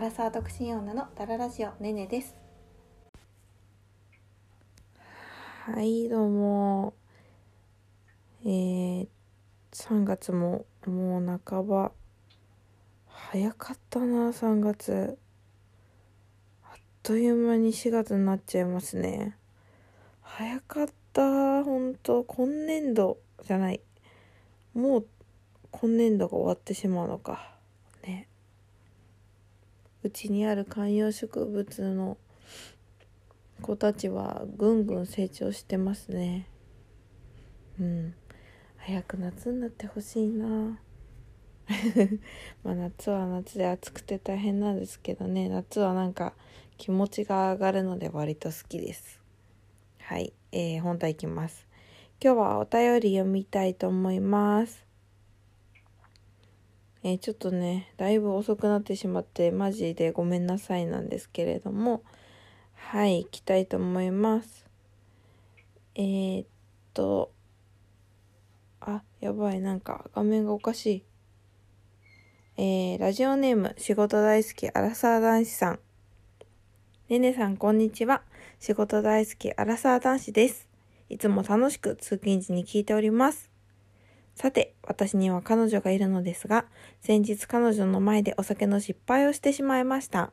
アラサー独身女のダララジオねねですはい、どうも。えー、3月ももう半ば。早かったな、3月。あっという間に4月になっちゃいますね。早かった、ほんと。今年度じゃない。もう今年度が終わってしまうのか。ね。うちにある観葉植物の子たちはぐんぐん成長してますね。うん。早く夏になってほしいな。まあ夏は夏で暑くて大変なんですけどね。夏はなんか気持ちが上がるので割と好きです。はい、えー、本題いきます。今日はお便り読みたいと思います。えー、ちょっとねだいぶ遅くなってしまってマジでごめんなさいなんですけれどもはい、行きたいと思います。えー、っと、あ、やばい、なんか画面がおかしい。えー、ラジオネーム、仕事大好き、アラサー男子さん。ねねさん、こんにちは。仕事大好き、アラサー男子です。いつも楽しく通勤時に聞いております。さて、私には彼女がいるのですが、先日彼女の前でお酒の失敗をしてしまいました。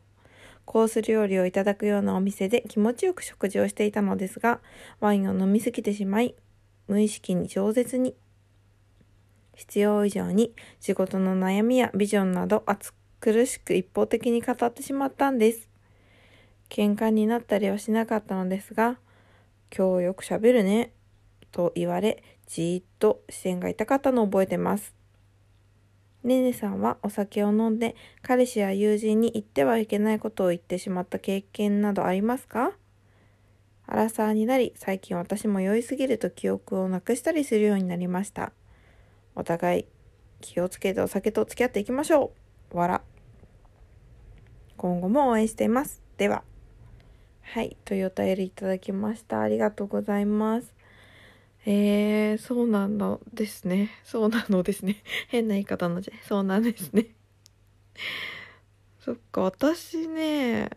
コース料理をいただくようなお店で気持ちよく食事をしていたのですが、ワインを飲みすぎてしまい、無意識に饒舌に、必要以上に仕事の悩みやビジョンなど熱苦しく一方的に語ってしまったんです。喧嘩になったりはしなかったのですが、今日よく喋るね、と言われ、じーっと視線が痛かったのを覚えてます。ねねさんはお酒を飲んで彼氏や友人に言ってはいけないことを言ってしまった経験などありますか？アラサーになり最近私も酔いすぎると記憶をなくしたりするようになりました。お互い気をつけてお酒と付き合っていきましょう。わら今後も応援しています。では。はい。というお便りいただきました。ありがとうございます。えー、そうなのですね。そうなのですね。変な言い方のじゃ、そうなんですね。そっか、私ね、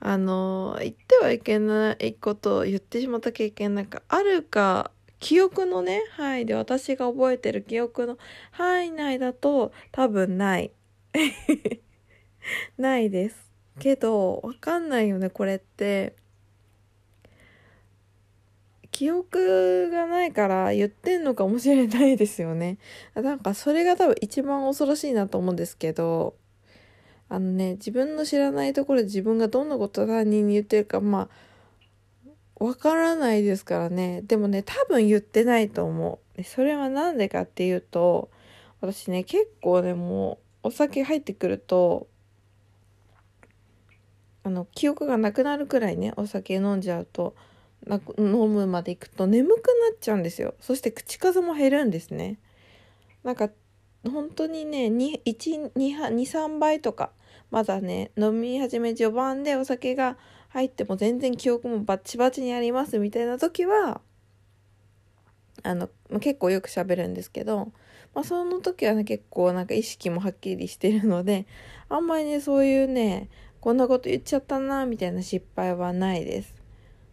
あの、言ってはいけないことを言ってしまった経験なんかあるか、記憶のね、範囲で私が覚えてる記憶の範囲内だと多分ない。ないです。けど、わかんないよね、これって。記憶がないから言ってんのかもしれないですよね。なんかそれが多分一番恐ろしいなと思うんですけど、あのね、自分の知らないところで自分がどんなことを他人に言ってるか、まあ、わからないですからね。でもね、多分言ってないと思う。それはなんでかっていうと、私ね、結構ね、もうお酒入ってくると、あの、記憶がなくなるくらいね、お酒飲んじゃうと、飲むまでいくと眠くなっちゃうんですよ。そして口数も減るんですね。なんか本当にね23倍とかまだね飲み始め序盤でお酒が入っても全然記憶もバッチバチにありますみたいな時はあの結構よく喋るんですけど、まあ、その時はね結構なんか意識もはっきりしてるのであんまりねそういうねこんなこと言っちゃったなみたいな失敗はないです。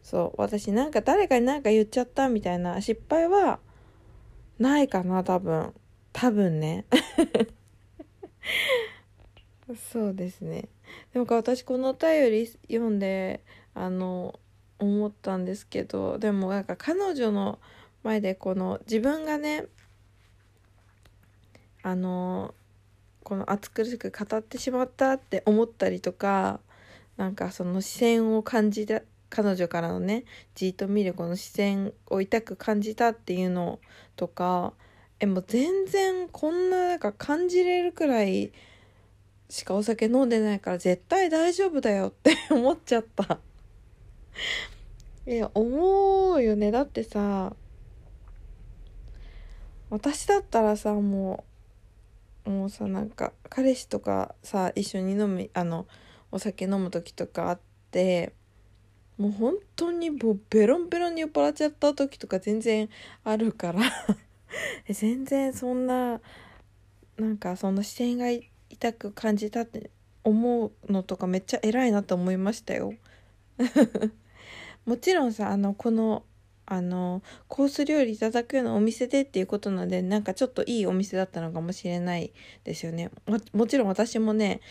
そう。私なんか誰かに何か言っちゃったみたいな失敗はないかな多分。多分ね。そうですね。でも私このお便り読んであの思ったんですけどでもなんか彼女の前でこの自分がねあのこの暑苦しく語ってしまったって思ったりとかなんかその視線を感じた彼女からのねじっと見るこの視線を痛く感じたっていうのとかえもう全然こんななんか感じれるくらいしかお酒飲んでないから絶対大丈夫だよって 思っちゃった。いや思うよね。だってさ私だったらさもうもうさなんか彼氏とかさ一緒に飲むあのお酒飲む時とかあってもう本当にもうベロンベロンに酔っ払っちゃった時とか全然あるから。全然そんななんかその視線が痛く感じたって思うのとかめっちゃ偉いなと思いましたよ。もちろんさあのこのあのコース料理いただくようなお店でっていうことなのでなんかちょっといいお店だったのかもしれないですよね。ももちろん私もね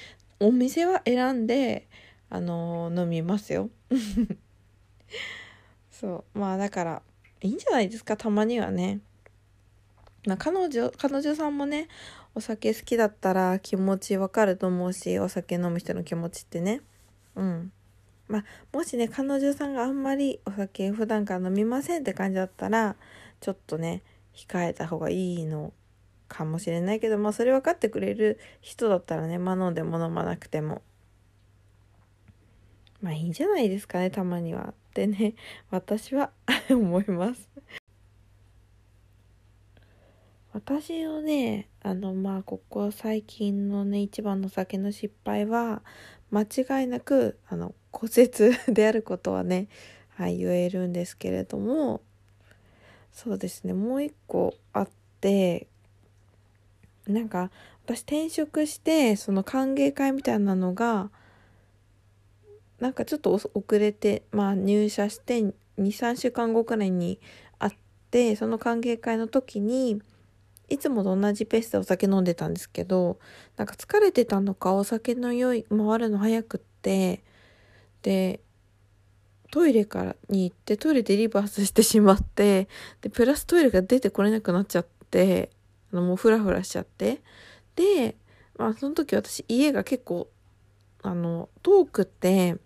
お店は選んであの飲みますよ。そうまあだからいいんじゃないですかたまにはね。まあ彼女彼女さんもねお酒好きだったら気持ちわかると思うしお酒飲む人の気持ちってね。うん。まあもしね彼女さんがあんまりお酒普段から飲みませんって感じだったらちょっとね控えた方がいいのかもしれないけどまあそれ分かってくれる人だったらねまあ飲んでも飲まなくても。まあいいんじゃないですかねたまには。ってね 私は 思います。私のねあのまあここ最近のね一番の酒の失敗は間違いなくあの骨折 であることはね、はい、言えるんですけれどもそうですねもう一個あってなんか私転職してその歓迎会みたいなのがなんかちょっと遅れて、まあ、入社して23週間後くらいにあってその歓迎会の時にいつもと同じペースでお酒飲んでたんですけどなんか疲れてたのかお酒の酔い回るの早くってでトイレからに行ってトイレでリバースしてしまってでプラストイレが出てこれなくなっちゃってあのもうフラフラしちゃって。でまあその時私家が結構あの遠くて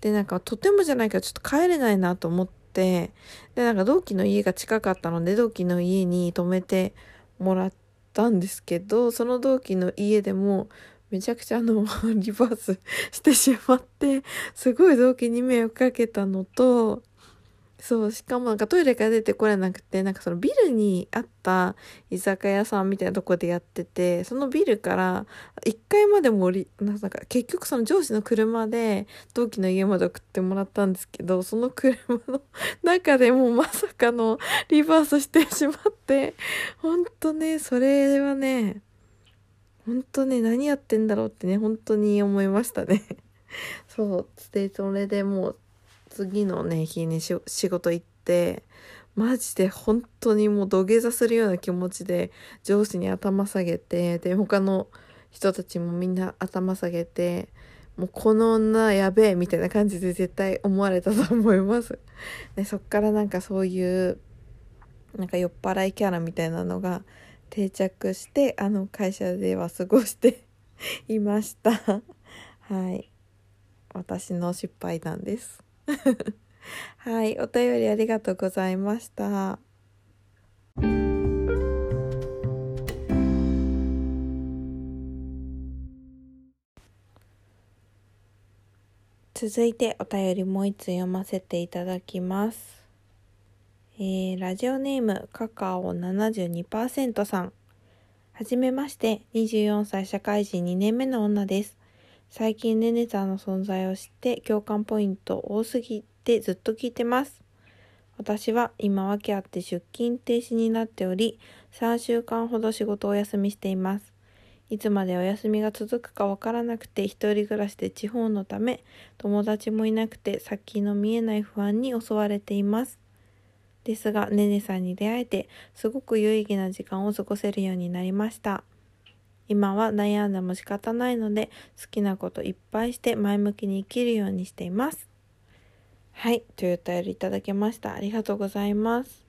でなんかとてもじゃないけどちょっと帰れないなと思ってでなんか同期の家が近かったので同期の家に泊めてもらったんですけどその同期の家でもめちゃくちゃあの リバースしてしまってすごい同期に迷惑かけたのとそう、しかもなんかトイレから出てこれなくて、なんかそのビルにあった居酒屋さんみたいなとこでやってて、そのビルから1階までもり、なんか結局その上司の車で同期の家まで送ってもらったんですけど、その車の 中でもまさかのリバースしてしまって、ほんとね、それはね、ほんとね、何やってんだろうってね、本当に思いましたね。そう。で、それでもう、次のね日に仕事行ってマジで本当にもう土下座するような気持ちで上司に頭下げてで他の人たちもみんな頭下げてもうこの女やべえみたいな感じで絶対思われたと思います。でそっからなんかそういうなんか酔っ払いキャラみたいなのが定着してあの会社では過ごして いました。はい。私の失敗談です。はい、お便りありがとうございました。続いてお便りもう一つ読ませていただきます。えー、ラジオネームカカオ72%さん。はじめまして、24歳社会人2年目の女です。最近ネネさんの存在を知って共感ポイント多すぎてずっと聞いてます。私は今訳あって出勤停止になっており、3週間ほど仕事をお休みしています。いつまでお休みが続くかわからなくて一人暮らしで地方のため友達もいなくて先の見えない不安に襲われています。ですが、ねねさんに出会えてすごく有意義な時間を過ごせるようになりました。今は悩んでも仕方ないので好きなこといっぱいして前向きに生きるようにしています。はい、というお便りいただきました。ありがとうございます。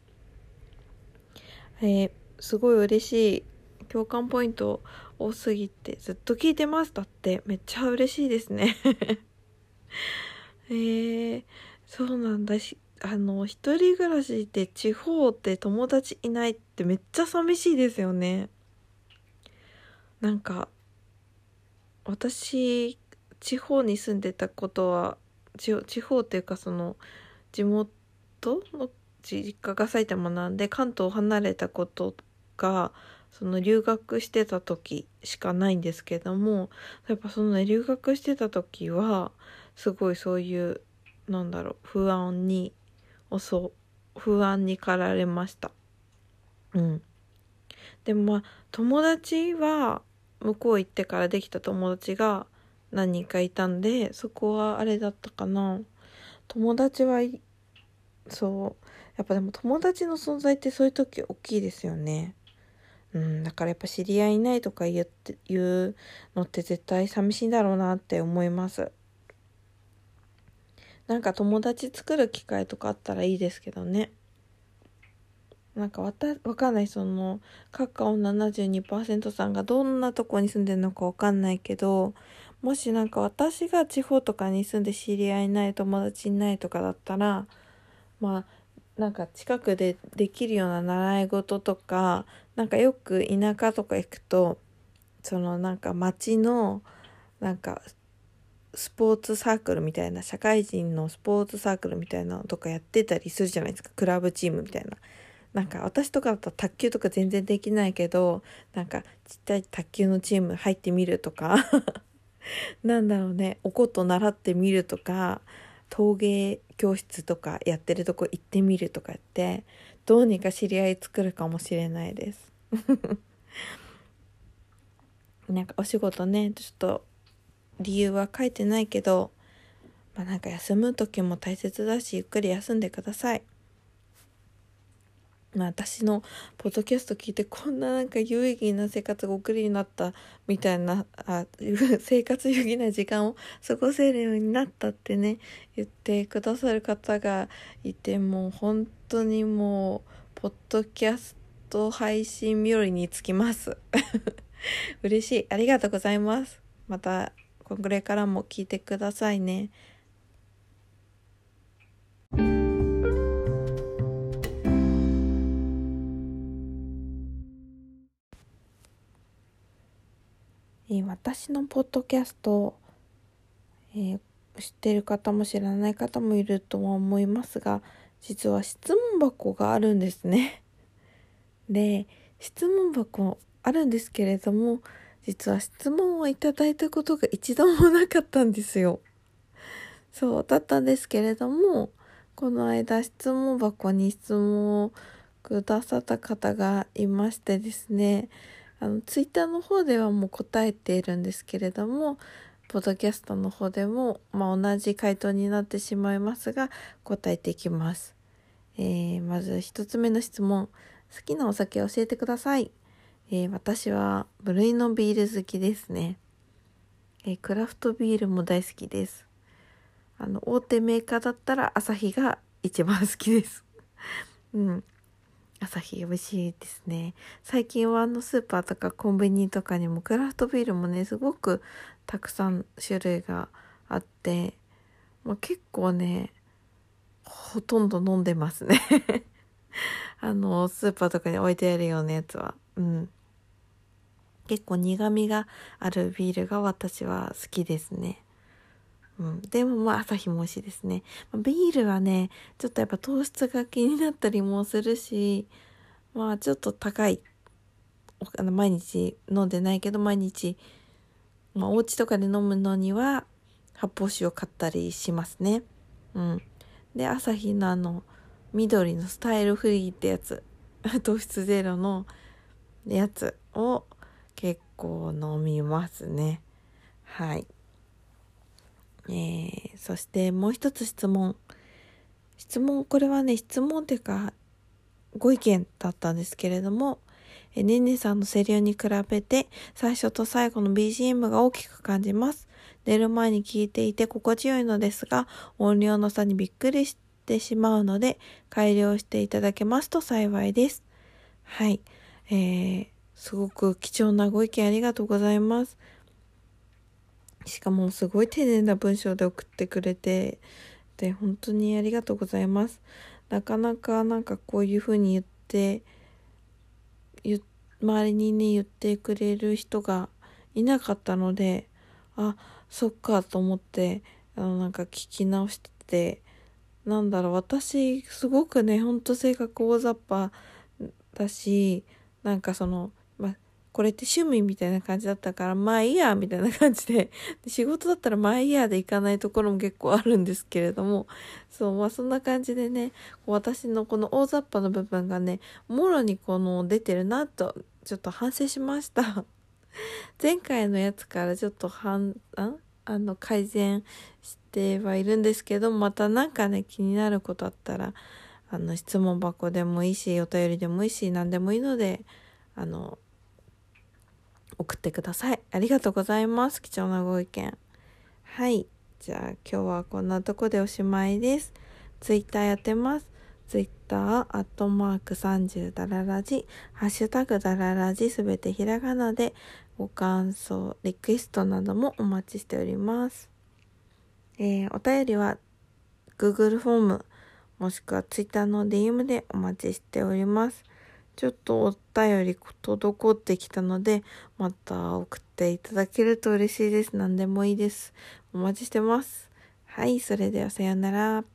えー、すごい嬉しい。共感ポイント多すぎてずっと聞いてます。だってめっちゃ嬉しいですね。えー、そうなんだし、あの、一人暮らしで地方って友達いないってめっちゃ寂しいですよね。なんか私地方に住んでたことは地方っていうかその地元の実家が埼玉なんで関東を離れたことがその留学してた時しかないんですけどもやっぱそのね留学してた時はすごいそういうなんだろう不安に襲不安に駆られました。うん。でもまあ友達は向こう行ってからできた友達が何人かいたんでそこはあれだったかな。友達はそう。やっぱでも友達の存在ってそういう時大きいですよね。うんだからやっぱ知り合いいないとか言って言うのって絶対寂しいんだろうなって思います。なんか友達作る機会とかあったらいいですけどね。なんかわたわかんないそのカカオ72%さんがどんなとこに住んでるのかわかんないけどもしなんか私が地方とかに住んで知り合いない友達いないとかだったらまあなんか近くでできるような習い事とかなんかよく田舎とか行くとそのなんか町のなんかスポーツサークルみたいな社会人のスポーツサークルみたいなのとかやってたりするじゃないですかクラブチームみたいな。なんか私とかだと卓球とか全然できないけどなんかちっちゃい卓球のチーム入ってみるとか なんだろうねお琴習ってみるとか陶芸教室とかやってるとこ行ってみるとかってどうにか知り合い作るかもしれないです。なんかお仕事ねちょっと理由は書いてないけどまあなんか休む時も大切だしゆっくり休んでください。まあ、私のポッドキャスト聞いてこんななんか有意義な生活が送りになったみたいなあ生活有意義な時間を過ごせるようになったってね言ってくださる方がいてもう本当にもうポッドキャスト配信日和につきます。嬉しい。ありがとうございます。またこれからも聞いてくださいね。え、私のポッドキャスト、えー、知ってる方も知らない方もいるとは思いますが実は質問箱があるんですね。で質問箱あるんですけれども実は質問をいただいたことが一度もなかったんですよ。そうだったんですけれどもこの間質問箱に質問をくださった方がいましてですねあのツイッターの方ではもう答えているんですけれどもポッドキャストの方でも、まあ、同じ回答になってしまいますが答えていきます、えー、まず1つ目の質問。好きなお酒教えてください、えー、私はブルイのビール好きですね、えー、クラフトビールも大好きです。あの大手メーカーだったらアサヒが一番好きです。うん。朝日美味しいですね。最近はあのスーパーとかコンビニとかにもクラフトビールもねすごくたくさん種類があって、まあ、結構ねほとんど飲んでますね。あのスーパーとかに置いてあるようなやつは。うん。結構苦味があるビールが私は好きですね。うん、でもまあ朝日も美味しいですね。ビールはね、ちょっとやっぱ糖質が気になったりもするし、まあちょっと高い。あの毎日飲んでないけど毎日、まあお家とかで飲むのには発泡酒を買ったりしますね。うん。で、朝日のあの緑のスタイルフリーってやつ、糖質ゼロのやつを結構飲みますね。はい。えー、そしてもう一つ質問。質問、これはね、質問っていうか、ご意見だったんですけれども、えねんねさんの声量に比べて、最初と最後の BGM が大きく感じます。寝る前に聞いていて心地よいのですが、音量の差にびっくりしてしまうので、改良していただけますと幸いです。はい。えー、すごく貴重なご意見ありがとうございます。しかもすごい丁寧な文章で送ってくれてで本当にありがとうございます。なかなかなんかこういう風に言って周りにね言ってくれる人がいなかったのであそっかと思ってあのなんか聞き直しててなんだろう私すごくねほんと性格大雑把だしなんかそのこれって趣味みたいな感じだったから、まあいいや、みたいな感じで、仕事だったらまあいいやで行かないところも結構あるんですけれども、そう、まあそんな感じでね、私のこの大雑把な部分がね、もろにこの出てるなと、ちょっと反省しました。前回のやつからちょっと半、ああの、改善してはいるんですけど、またなんかね、気になることあったら、あの、質問箱でもいいし、お便りでもいいし、何でもいいので、あの、送ってください。ありがとうございます。貴重なご意見。はい。じゃあ今日はこんなとこでおしまいです。ツイッターやってます。ツイッター、アットマーク30ダララジ、ハッシュタグダララジすべてひらがなでご感想、リクエストなどもお待ちしております。えー、お便りは Google フォームもしくは Twitter の DM でお待ちしております。ちょっとお便り滞ってきたので、また送っていただけると嬉しいです。何でもいいです。お待ちしてます。はい、それではさようなら。